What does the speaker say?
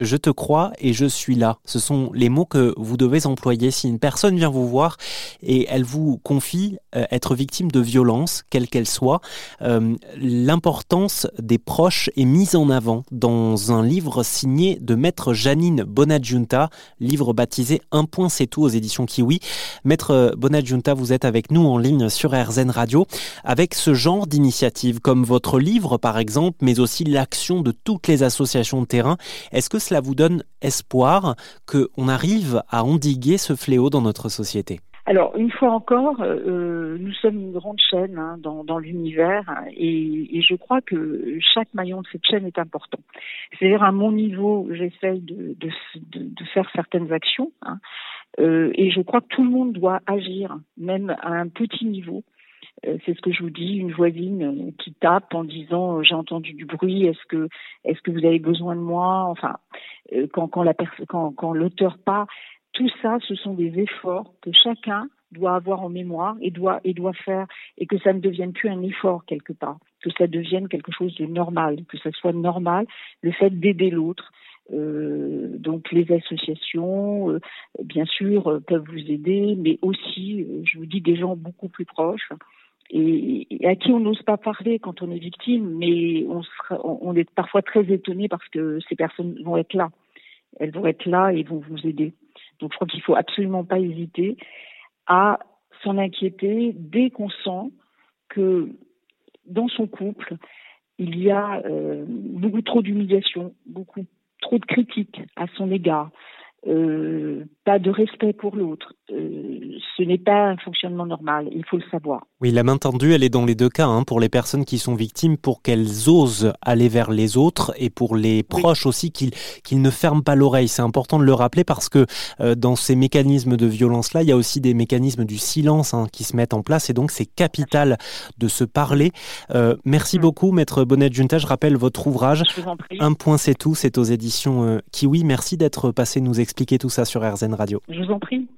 Je te crois et je suis là. Ce sont les mots que vous devez employer si une personne vient vous voir et elle vous confie euh, être victime de violence, quelle qu'elle soit. Euh, l'importance des proches est mise en avant dans un livre signé de maître Janine Bonadjunta, livre baptisé Un point c'est tout aux éditions Kiwi. Maître Bonadjunta, vous êtes avec nous en ligne sur RZN Radio avec ce genre d'initiative comme votre livre par exemple, mais aussi l'action de toutes les associations de terrain. Est-ce que cela vous donne espoir qu'on arrive à endiguer ce fléau dans notre société? Alors, une fois encore, euh, nous sommes une grande chaîne hein, dans, l'univers et, je crois que chaque maillon de cette chaîne est important. C'est-à-dire, à mon niveau, j'essaye de, faire certaines actions hein, euh, et je crois que tout le monde doit agir, même à un petit niveau, euh, c'est ce que je vous dis, une voisine euh, qui tape en disant euh, j'ai entendu du bruit, est-ce que est-ce que vous avez besoin de moi? Enfin, quand quand la quand, quand l'auteur part, tout ça, ce sont des efforts que chacun doit avoir en mémoire et doit et doit faire et que ça ne devienne plus un effort quelque part, que ça devienne quelque chose de normal, que ça soit normal le fait d'aider l'autre. donc les associations, bien sûr, peuvent vous aider, mais aussi, je vous dis, des gens beaucoup plus proches et, à qui on n'ose pas parler quand on est victime, mais on, on est parfois très étonné parce que ces personnes vont être là. Elles vont être là et vont vous aider. Donc je crois qu'il faut absolument pas hésiter à s'en inquiéter dès qu'on sent que dans son couple, il y a euh, beaucoup trop d'humiliation, beaucoup trop de critiques à son égard, euh, pas de respect pour l'autre. Euh, ce n'est pas un fonctionnement normal, il faut le savoir. Oui, la main tendue, elle est dans les deux cas, hein, pour les personnes qui sont victimes, pour qu'elles osent aller vers les autres, et pour les proches aussi, qu'ils qu'ils ne ferment pas l'oreille. C'est important de le rappeler parce que euh, dans ces mécanismes de violence-là, il y a aussi des mécanismes du silence hein, qui se mettent en place, et donc c'est capital de se parler. Euh, merci mm. beaucoup, Maître Bonnet Junta. Je rappelle votre ouvrage, Un point c'est tout, c'est aux éditions Kiwi. Merci d'être passé nous expliquer tout ça sur RZN Radio. Je vous en prie.